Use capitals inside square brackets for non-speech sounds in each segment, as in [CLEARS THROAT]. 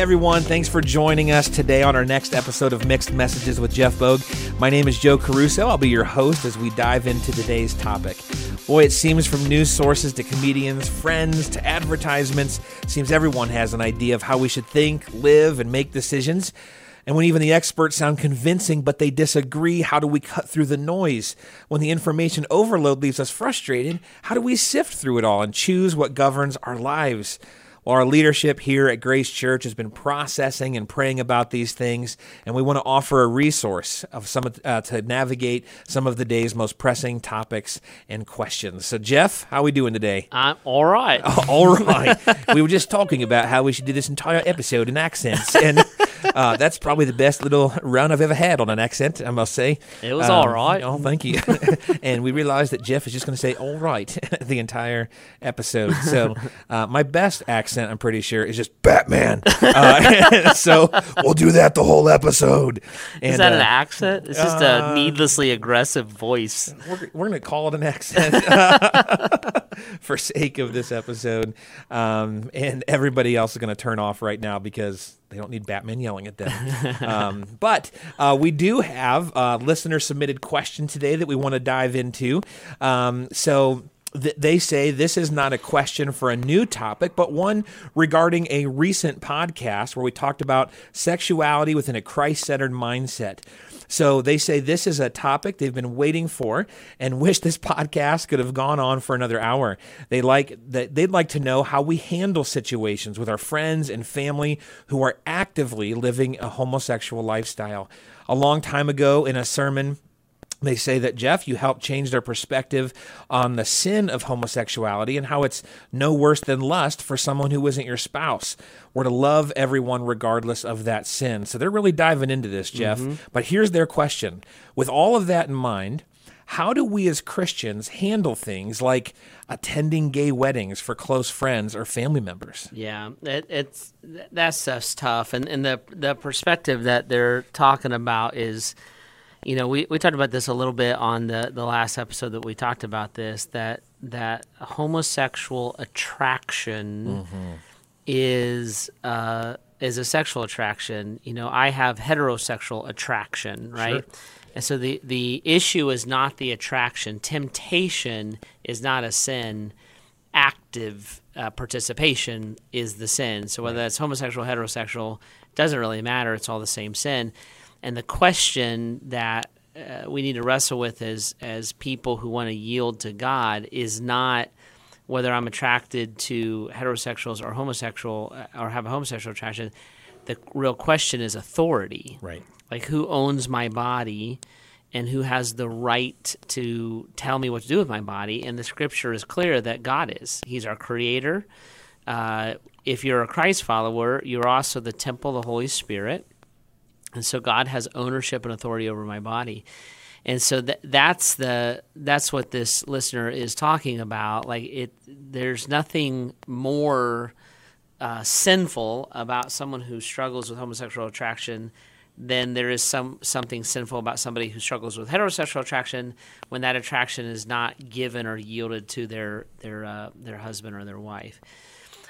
Everyone, thanks for joining us today on our next episode of Mixed Messages with Jeff Bogue. My name is Joe Caruso. I'll be your host as we dive into today's topic. Boy, it seems from news sources to comedians, friends to advertisements, seems everyone has an idea of how we should think, live, and make decisions. And when even the experts sound convincing but they disagree, how do we cut through the noise? When the information overload leaves us frustrated, how do we sift through it all and choose what governs our lives? Our leadership here at Grace Church has been processing and praying about these things, and we want to offer a resource of some uh, to navigate some of the day's most pressing topics and questions. So, Jeff, how are we doing today? I'm all right. [LAUGHS] all right. we were just talking about how we should do this entire episode in accents, and [LAUGHS] uh, that's probably the best little run I've ever had on an accent, I must say. It was um, all right. Oh, thank you. [LAUGHS] and we realized that Jeff is just going to say "all right" [LAUGHS] the entire episode. So, uh, my best accent I'm pretty sure, is just Batman. [LAUGHS] Uh, so we'll do that the whole episode. And, is that uh, an accent? It's just a uh, needlessly aggressive voice. We're, we're going to call it an accent [LAUGHS] for sake of this episode. Um, and everybody else is going to turn off right now because they don't need Batman yelling at them. [LAUGHS] um, but uh, we do have a listener submitted question today that we want to dive into. Um, so they say this is not a question for a new topic, but one regarding a recent podcast where we talked about sexuality within a Christ centered mindset. So they say this is a topic they've been waiting for and [LAUGHS] wish this podcast could have gone on for another hour. They like that they'd like to know how we handle situations with our friends and family who are actively living a homosexual lifestyle. A long time ago in a sermon they say that Jeff, you helped change their perspective on the sin of homosexuality and how it's no worse than lust for someone who isn't your spouse. We're to love everyone regardless of that sin. So they're really diving into this, Jeff. Mm-hmm. But here's their question With all of that in mind, how do we as Christians handle things like attending gay weddings for close friends or family members? Yeah, it, it's that stuff's tough, and and the the perspective that they're talking about is you know, we, we talked about this a little bit on the, the last episode that we talked about this that that homosexual attraction mm-hmm. is uh, is a sexual attraction. You know, I have heterosexual attraction, right? Sure. And so the the issue is not the attraction. Temptation is not a sin. Active uh, participation is the sin. So whether right. that's homosexual, heterosexual, doesn't really matter. It's all the same sin. And the question that uh, we need to wrestle with as as people who want to yield to God is not whether I'm attracted to heterosexuals or homosexual uh, or have a homosexual attraction. The real question is authority. Right. Like who owns my body and who has the right to tell me what to do with my body. And the scripture is clear that God is. He's our creator. Uh, if you're a Christ follower, you're also the temple of the Holy Spirit. And so God has ownership and authority over my body. And so that that's the that's what this listener is talking about. Like it, there's nothing more uh, sinful about someone who struggles with homosexual attraction than there is some something sinful about somebody who struggles with heterosexual attraction when that attraction is not given or yielded to their their uh, their husband or their wife.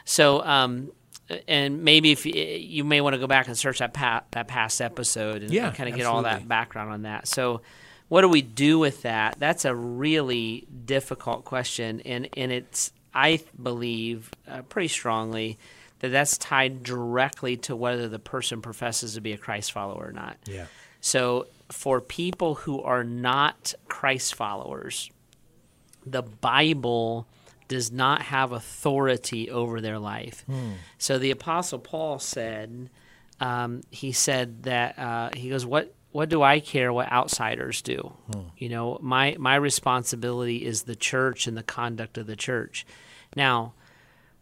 So um, and maybe if you, you may want to go back and search that pa- that past episode and yeah, kind of get all that background on that. So, what do we do with that? That's a really difficult question, and and it's I believe uh, pretty strongly that that's tied directly to whether the person professes to be a Christ follower or not. Yeah. So, for people who are not Christ followers, the Bible does not have authority over their life. Hmm. So the Apostle Paul said, um, he said that uh, he goes, "What what do I care what outsiders do? Hmm. You know, my my responsibility is the church and the conduct of the church." Now,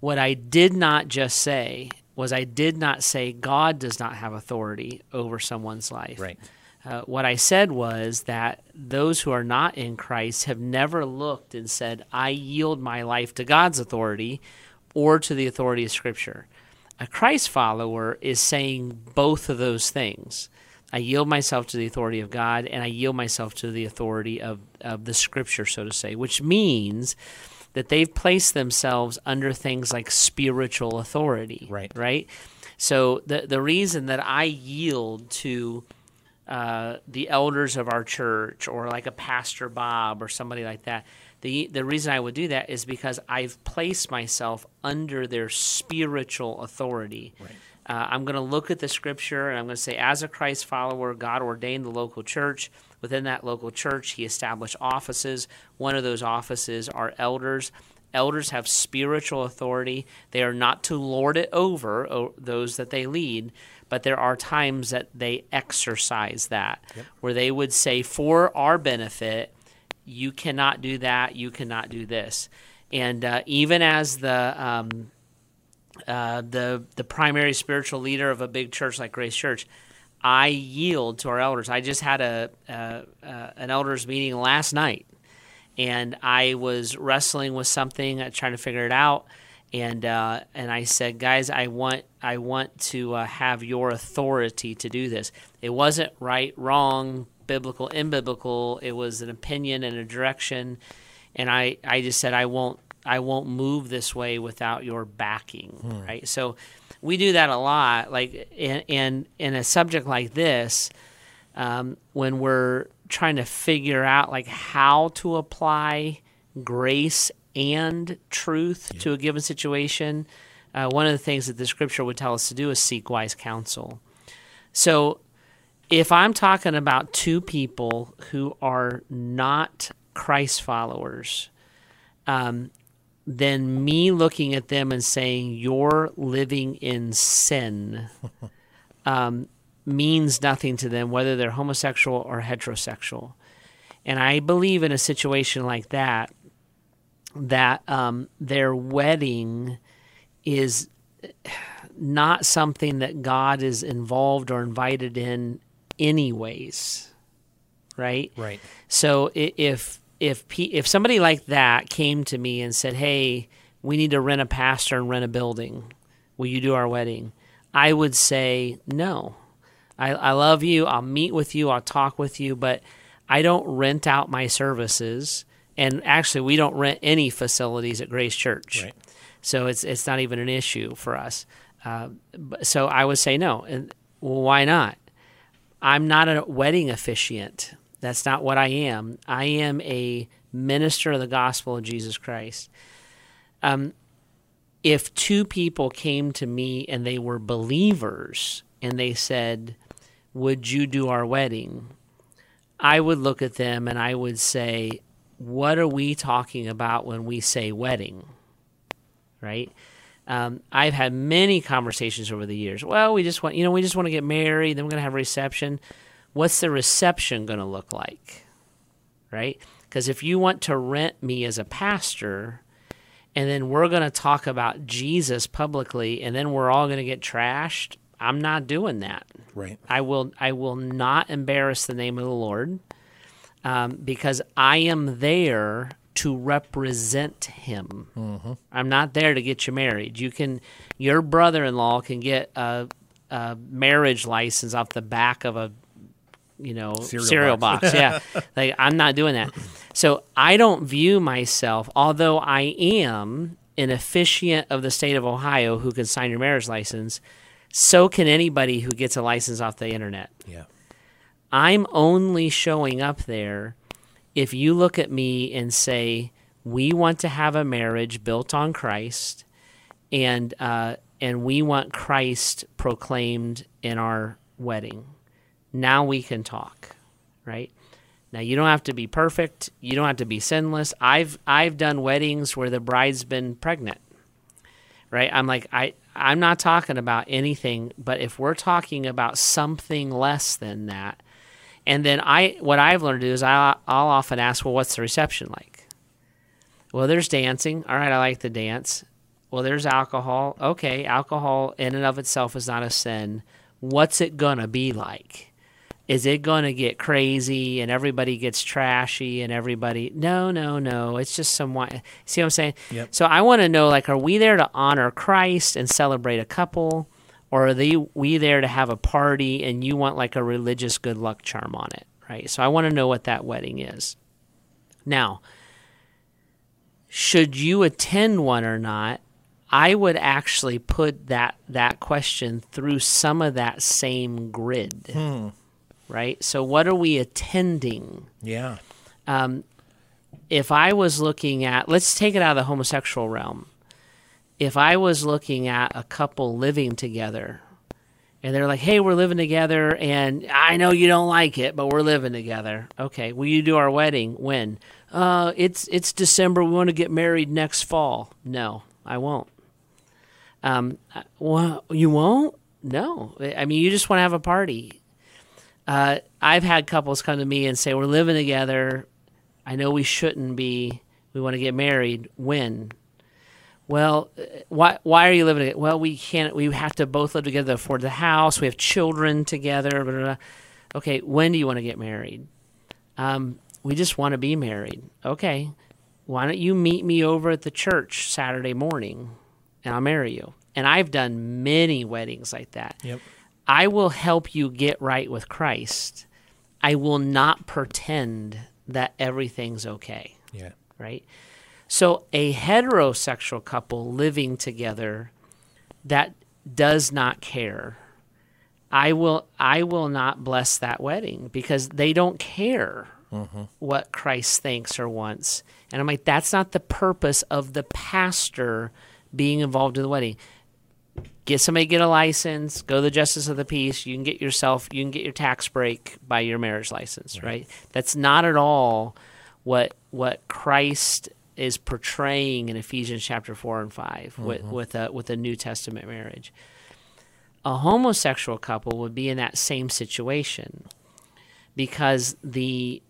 what I did not just say was I did not say God does not have authority over someone's life. Right. Uh, what I said was that those who are not in Christ have never looked and said, I yield my life to God's authority or to the authority of Scripture. A Christ follower is saying both of those things. I yield myself to the authority of God and I yield myself to the authority of, of the Scripture, so to say, which means that they've placed themselves under things like spiritual authority. Right. Right? So the the reason that I yield to uh, the elders of our church or like a pastor Bob or somebody like that, the the reason I would do that is because I've placed myself under their spiritual authority. Right. Uh, I'm going to look at the scripture and I'm going to say, as a Christ follower, God ordained the local church. Within that local church, He established offices. One of those offices are elders. Elders have spiritual authority. They are not to lord it over o- those that they lead, but there are times that they exercise that, where they would say, for our benefit, you cannot do that, you cannot do this. And uh, even as the um, uh, the the primary spiritual leader of a big church like Grace Church, I yield to our elders. I just had a uh, an elders meeting last night, and I was wrestling with something, uh, trying to figure it out, and uh, and I said, guys, I want I want to uh, have your authority to do this. It wasn't right, wrong, biblical, imbiblical. It was an opinion and a direction, and I I just said I won't I won't move this way without your backing, right? So we do that a lot. Like, and and in a subject like this, um, when we're trying to figure out like how to apply grace and truth to a given situation, uh, one of the things that the scripture would tell us to do is seek wise counsel. So, if I'm talking about two people who are not Christ followers, um, then me looking at them and saying you're living in sin [LAUGHS] um, means nothing to them, whether they're homosexual or heterosexual. And I believe in a situation like that, that um, their wedding is not something that God is involved or invited in, anyways. Right? Right. So if if if somebody like that came to me and said, "Hey, we need to rent a pastor and rent a building. Will you do our wedding?" I would say no. I, I love you. I'll meet with you. I'll talk with you, but I don't rent out my services. And actually, we don't rent any facilities at Grace Church, Right. so it's it's not even an issue for us. Uh, so I would say no. And well, why not? I'm not a wedding officiant. That's not what I am. I am a minister of the gospel of Jesus Christ. Um, if two people came to me and they were believers and they said, Would you do our wedding? I would look at them and I would say, What are we talking about when we say wedding? Right? Um, I've had many conversations over the years. Well, we just want, you know, we just want to get married, then we're going to have a reception. What's the reception going to look like? Right? Because if you want to rent me as a pastor, and then we're going to talk about Jesus publicly, and then we're all going to get trashed, I'm not doing that. Right. I will I will not embarrass the name of the Lord um, because I am there to represent Him. I'm not there to get you married. You can your brother-in-law can get a, a marriage license off the back of a you know Cereal cereal, box. box. yeah, [LAUGHS] like I'm not doing that. So I don't view myself, although I am an officiant of the state of Ohio who can sign your marriage license. So can anybody who gets a license off the internet. Yeah. I'm only showing up there if you look at me and say, we want to have a marriage built on Christ, and uh, and we want Christ proclaimed in our wedding. Now we can talk, right? Now you don't have to be perfect. You don't have to be sinless. I've I've done weddings where the bride's been pregnant, right? I'm like I I'm not talking about anything, but if we're talking about something less than that, and then I, what I've learned to do is I, I'll often ask, well, what's the reception like? Well, there's dancing. All right, I like the dance. Well, there's alcohol. Okay, alcohol in and of itself is not a sin. What's it gonna be like? Is it gonna get crazy and everybody gets trashy and everybody? No, no, no. It's just some wine. See what I'm saying? Yep. So I want to know, like, are we there to honor Christ and celebrate a couple? Or are they we there to have a party and you want like a religious good luck charm on it right so i want to know what that wedding is now should you attend one or not I would actually put that that question through some of that same grid, hmm. right? So, what are we attending? Yeah. Um, if I was looking at, let's take it out of the homosexual realm. If I was looking at a couple living together and they're like, hey, we're living together and I know you don't like it, but we're living together. Okay, will you do our wedding? When? Uh, it's, it's December. We want to get married next fall. No, I won't. Um, uh, well, you won't? No. I mean, you just want to have a party. Uh, I've had couples come to me and say, we're living together. I know we shouldn't be. We want to get married. When? Well, why why are you living together? Well, we can't. We have to both live together to afford the house. We have children together. Blah, blah, blah. Okay, when do you want to get married? Um, we just want to be married. Okay, why don't you meet me over at the church Saturday morning, and I'll marry you. And I've done many weddings like that. Yep. I will help you get right with Christ. I will not pretend that everything's okay, Yeah. right? So a heterosexual couple living together that does not care, I will I will not bless that wedding because they don't care mm-hmm. what Christ thinks or wants. And I'm like that's not the purpose of the pastor being involved in the wedding get somebody to get a license, go to the justice of the peace. You can get yourself, you can get your tax break by your marriage license, right? That's not at all what what Christ is portraying in Ephesians chapter four and 5 with with a with a New Testament marriage. A homosexual couple would be in that same situation because the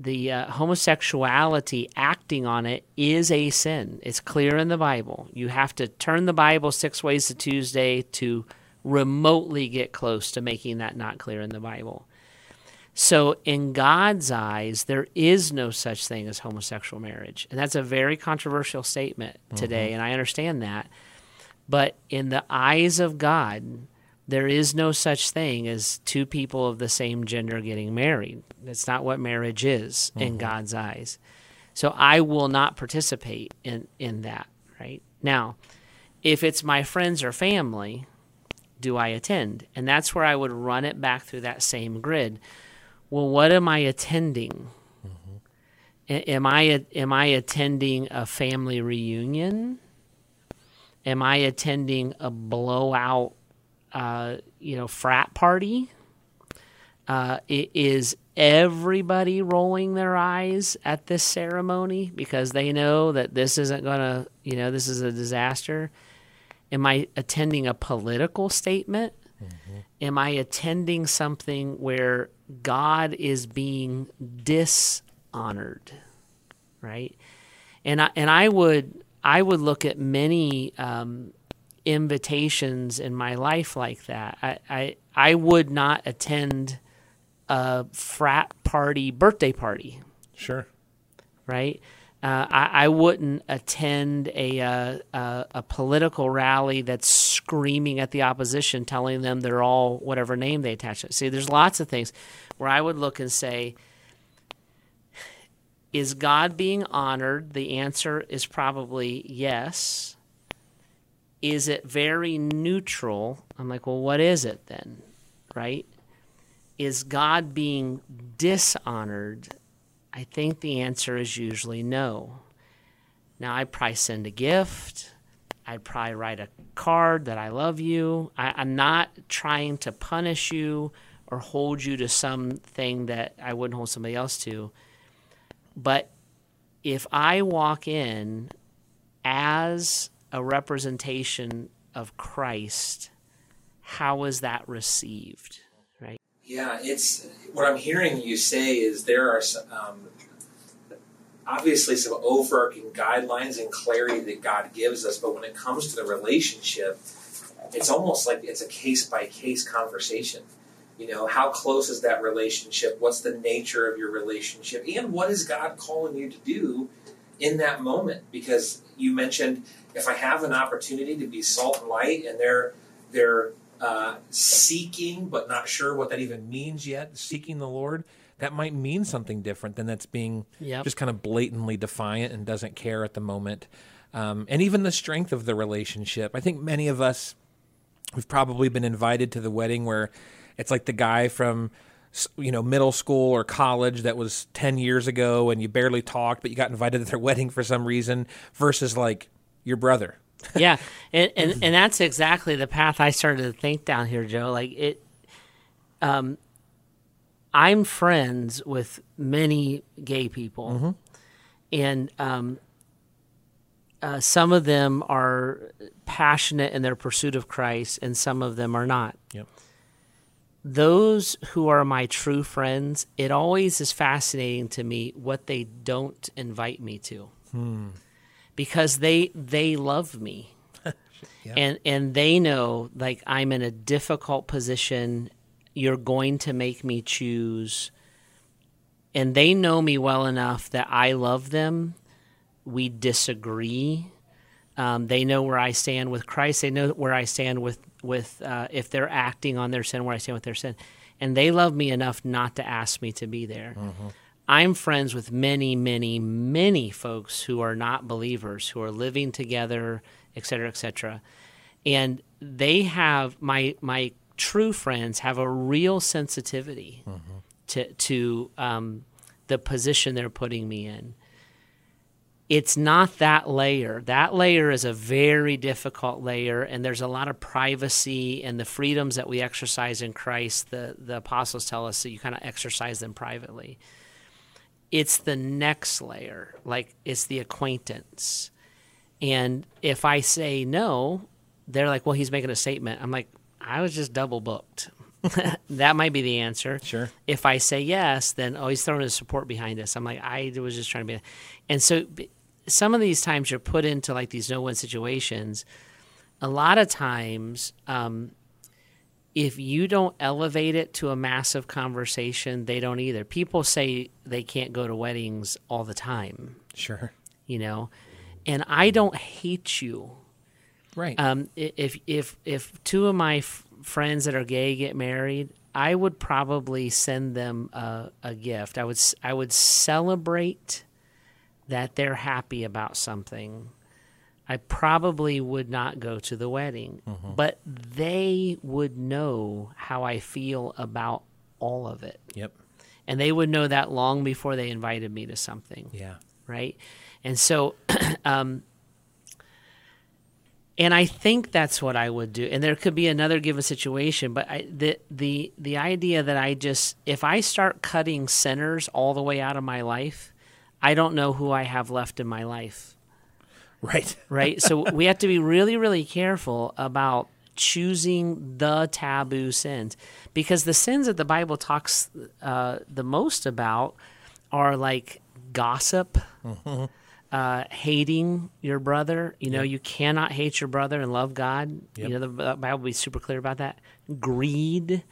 the uh, homosexuality acting on it is a sin. It's clear in the Bible. You have to turn the Bible six ways to Tuesday to remotely get close to making that not clear in the Bible. So, in God's eyes, there is no such thing as homosexual marriage. And that's a very controversial statement today, mm-hmm. and I understand that. But in the eyes of God, there is no such thing as two people of the same gender getting married. That's not what marriage is in mm-hmm. God's eyes. So I will not participate in, in that, right? Now, if it's my friends or family, do I attend? And that's where I would run it back through that same grid. Well, what am I attending? A- Am I am I attending a family reunion? Am I attending a blowout, uh, you know, frat party? Uh, is everybody rolling their eyes at this ceremony because they know that this isn't going to, you know, this is a disaster? Am I attending a political statement? Am I attending something where God is being dishonored? Right? And I and I would I would look at many um, invitations in my life like that. I, I I would not attend a frat party birthday party Sure. right? Uh, I, I wouldn't attend a, uh, a a political rally that's screaming at the opposition, telling them they're all whatever name they attach it. See, there's lots of things where I would look and say, "Is God being honored?" The answer is probably yes. Is it very neutral? I'm like, well, what is it then, right? Is God being dishonored? I think the answer is usually no. Now, I'd probably send a gift. I'd probably write a card that I love you. I, I'm not trying to punish you or hold you to something that I wouldn't hold somebody else to. But if I walk in as a representation of Christ, how is that received? Yeah, it's what I'm hearing you say is there are some, um, obviously some overarching guidelines and clarity that God gives us, but when it comes to the relationship, it's almost like it's a case by case conversation. You know, how close is that relationship? What's the nature of your relationship? And what is God calling you to do in that moment? Because you mentioned if I have an opportunity to be salt and light and they're they're uh, seeking but not sure what that even means yet, seeking the Lord, that might mean something different than that's being Yep. just kind of blatantly defiant and doesn't care at the moment. um, and even the strength of the relationship. I think many of us, we've probably been invited to the wedding where it's like the guy from you know middle school or college that was 10 years ago and you barely talked but you got invited to their [LAUGHS] wedding for some reason versus like your brother yeah and, and and that's exactly the path i started to think down here joe like it um i'm friends with many gay people Mm-hmm. and um uh, some of them are passionate in their pursuit of Christ, and some of them are not. Yep. Those who are my true friends, it always is fascinating to me what they don't invite me to, because they they love me, [LAUGHS] and and they know like I'm in a difficult position. You're going to make me choose, and they know me well enough that I love them we disagree. Um, they know where I stand with Christ. They know where I stand with with uh, if they're acting on their sin, where I stand with their sin, and they love me enough not to ask me to be there. I'm friends with many, many, many folks who are not believers, who are living together, et cetera, et cetera, and they have my my true friends have a real sensitivity to to um, the position they're putting me in it's not that layer. That layer is a very difficult layer, and there's a lot of privacy and the freedoms that we exercise in Christ. The the apostles tell us that you kind of exercise them privately. It's the next layer, like it's the acquaintance. And if I say no, they're like, "Well, he's making a statement." I'm like, "I was just double booked." [LAUGHS] that might be the answer. Sure. If I say yes, then oh, he's throwing his support behind us. I'm like, I was just trying to be, and so some of these times you're put into like these no win situations. A lot of times, um, if you don't elevate it to a massive conversation, they don't either. People say they can't go to weddings all the time, Sure. you know, and I don't hate you. Right. Um, if if if two of my f- friends that are gay get married, I would probably send them a, a gift. I would I would celebrate that they're happy about something. I probably would not go to the wedding, but they would know how I feel about all of it. yep. And they would know that long before they invited me to something Yeah. right? And so, [CLEARS THROAT] um, and I think that's what I would do. And there could be another given situation, but I, the the the idea that I just if I start cutting sinners all the way out of my life, I don't know who I have left in my life, Right. [LAUGHS] right? so we have to be really really careful about choosing the taboo sins because the sins that the Bible talks uh, the most about are like gossip, uh, hating your brother. You know, you cannot hate your brother and love God. You know, the the Bible will be super clear about that. Greed,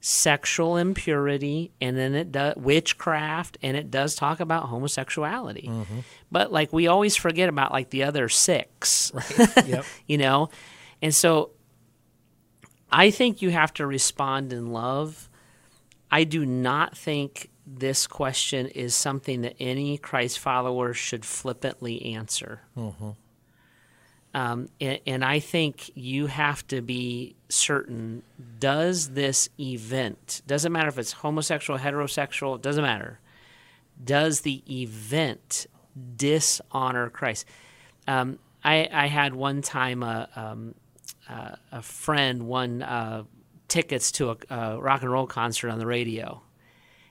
sexual impurity, and then it does witchcraft, and it does talk about homosexuality. Mm-hmm. But like we always forget about like the other six. [LAUGHS] Yep. you know? And so i think you have to respond in love. I do not think this question is something that any christ follower should flippantly answer mm-hmm. Um, and, and i think you have to be certain does this event doesn't matter if it's homosexual heterosexual it doesn't matter does the event dishonor Christ? Um, I, I had one time a, um, uh, a friend won uh, tickets to a, a rock and roll concert on the radio,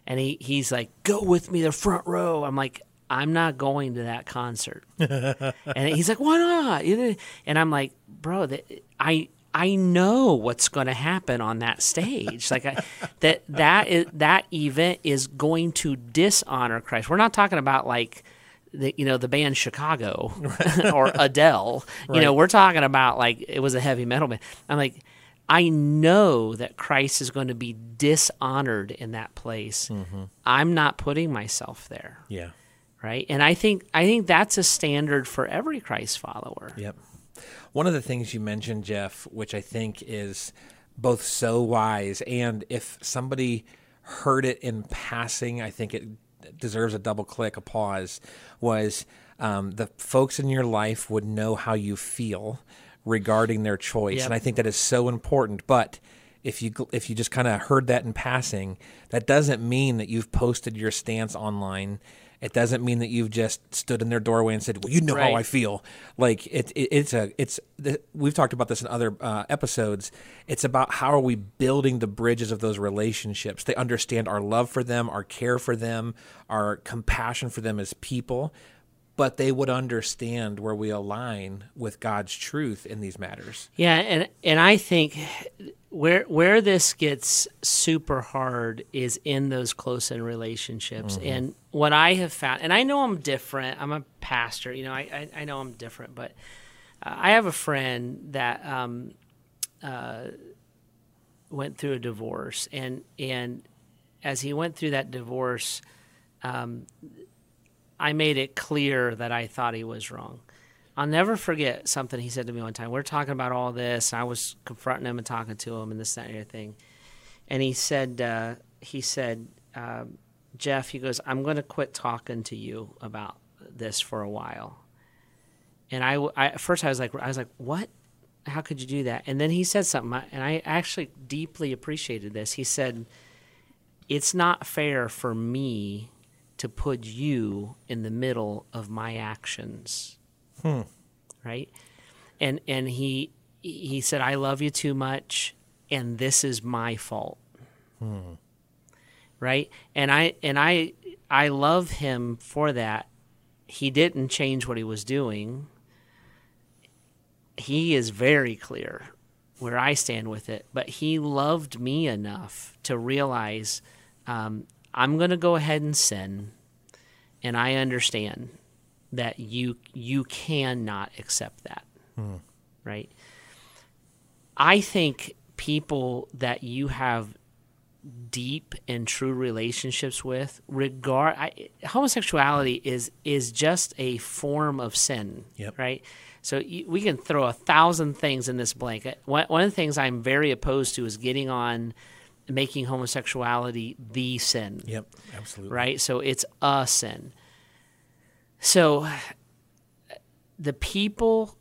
and he, he's like, "Go with me, the front row." I'm like, "I'm not going to that concert," [LAUGHS] and he's like, "Why not?" And I'm like, "Bro, that, I." I know what's going to happen on that stage. Like I, that that is, that event is going to dishonor Christ. We're not talking about like the you know the band Chicago [LAUGHS] or Adele. You know, we're talking about like it was a heavy metal band. I'm like I know that Christ is going to be dishonored in that place. Mm-hmm. I'm not putting myself there, Yeah. Right? And I think I think that's a standard for every Christ follower. Yep. One of the things you mentioned, Jeff, which I think is both so wise, and if somebody heard it in passing, I think it deserves a double click, a pause, was um, the folks in your life would know how you feel regarding their choice, Yep. and I think that is so important. But if you if you just kind of heard that in passing, that doesn't mean that you've posted your stance online. It doesn't mean that you've just stood in their doorway and said, "Well, you know how I feel." Like it, it it's a it's we've talked about this in other uh, episodes. It's about how are we building the bridges of those relationships. They understand our love for them, our care for them, our compassion for them as people, but they would understand where we align with God's truth in these matters. Yeah, and and I think where where this gets super hard is in those close in relationships. And what I have found, and I know I'm different. I'm a pastor, you know. I I, I know I'm different, but uh, I have a friend that um, uh, went through a divorce, and and as he went through that divorce, um, I made it clear that I thought he was wrong. I'll never forget something he said to me one time. We are talking about all this, and I was confronting him and talking to him and this, that, and the thing. And he said, uh, he said, um, Jeff, he goes, I'm going to quit talking to you about this for a while. And I, I, at first I was like, I was like, what? How could you do that? And then he said something, and I actually deeply appreciated this. He said, it's not fair for me to put you in the middle of my actions. Right? And and he he said i love you too much and this is my fault. Right? And i and i i love him for that. He didn't change what he was doing. He is very clear where i stand with it but he loved me enough to realize um, i'm going to go ahead and sin and i understand that you you cannot accept that hmm. right? I think people that you have deep and true relationships with regard I, homosexuality is is just a form of sin Yep. right? So y- we can throw a thousand things in this blanket. One, one of the things i'm very opposed to is getting on making homosexuality the sin Yep, absolutely. right? So it's a sin. So the people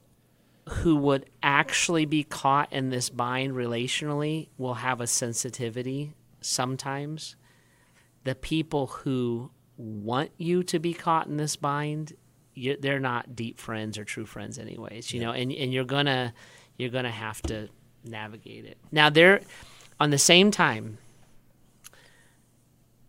who would actually be caught in this bind relationally will have a sensitivity sometimes. The people who want you to be caught in this bind, you, they're not deep friends or true friends, anyways. You know, and and you're gonna you're gonna have to navigate it. Now, there, on the same time,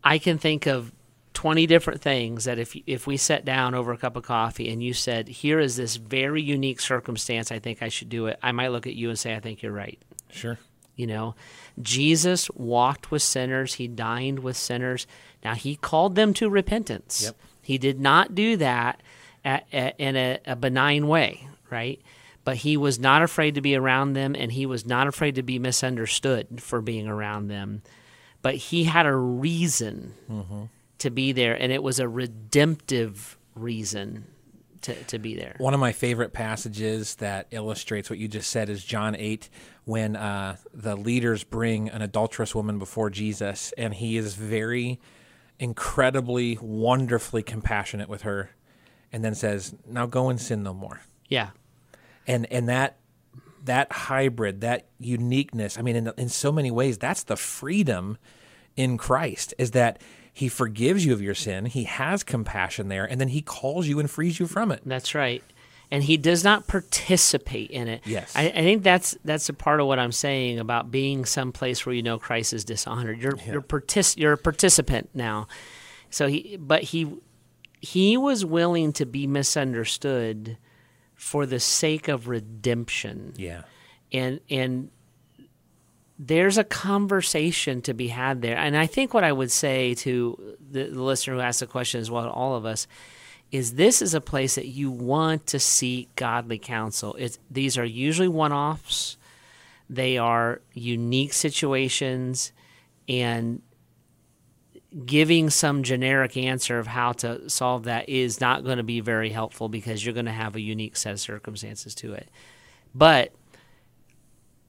I can think of 20 different things that if if we sat down over a cup of coffee and you said, "Here is this very unique circumstance, I think I should do it." I might look at you and say, "I think you're right." Sure. You know, Jesus walked with sinners, he dined with sinners. Now, he called them to repentance. Yep. He did not do that at, at, in a, a benign way, right? But he was not afraid to be around them, and he was not afraid to be misunderstood for being around them. But he had a reason to be there, and it was a redemptive reason to, to be there. One of my favorite passages that illustrates what you just said is John 8, when uh, the leaders bring an adulterous woman before Jesus, and he is very incredibly, wonderfully compassionate with her, and then says, Now go and sin no more. Yeah. And, and that that hybrid, that uniqueness, I mean, in, in so many ways, that's the freedom in Christ, is that he forgives you of your sin, he has compassion there, and then he calls you and frees you from it. That's right. And he does not participate in it. Yes. I, I think that's that's a part of what I'm saying about being someplace where you know Christ is dishonored. You're you're partic- you're a participant now. So he but he he was willing to be misunderstood for the sake of redemption Yeah. and and there's a conversation to be had there. And I think what I would say to the, the listener who asked the question as well, all of us, is this is a place that you want to seek godly counsel. It's, these are usually one offs, they are unique situations, and giving some generic answer of how to solve that is not going to be very helpful because you're going to have a unique set of circumstances to it. But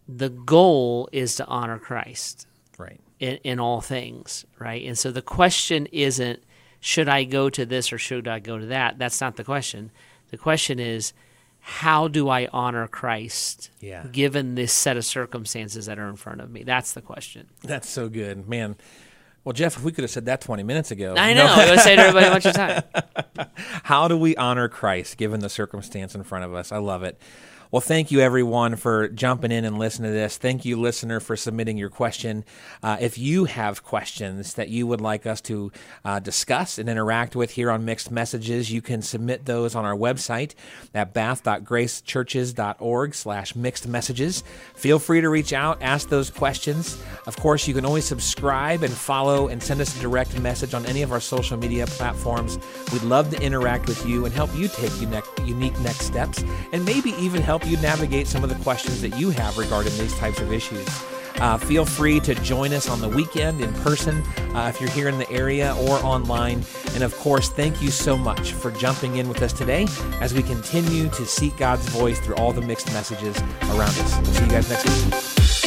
the goal is to honor Christ Right. in, in all things, right? And so the question isn't should I go to this or should I go to that? That's not the question. The question is, how do I honor Christ Yeah. given this set of circumstances that are in front of me? That's the question. That's so good, man. Well, Jeff, if we could have said that 20 minutes ago. I No. [LAUGHS] know. I would say to everybody, what's your time? [LAUGHS] How do we honor Christ given the circumstance in front of us? I love it. Well, thank you everyone for jumping in and listening to this. Thank you, listener, for submitting your question. Uh, if you have questions that you would like us to uh, discuss and interact with here on Mixed Messages, you can submit those on our website at bath.gracechurches.org slash mixed messages. Feel free to reach out, ask those questions. Of course, you can always subscribe and follow and send us a direct message on any of our social media platforms. We'd love to interact with you and help you take unique, next steps and maybe even help you navigate some of the questions that you have regarding these types of issues. Uh, feel free to join us on the weekend in person uh, if you're here in the area or online. And of course, thank you so much for jumping in with us today as we continue to seek God's voice through all the mixed messages around us. See you guys next week.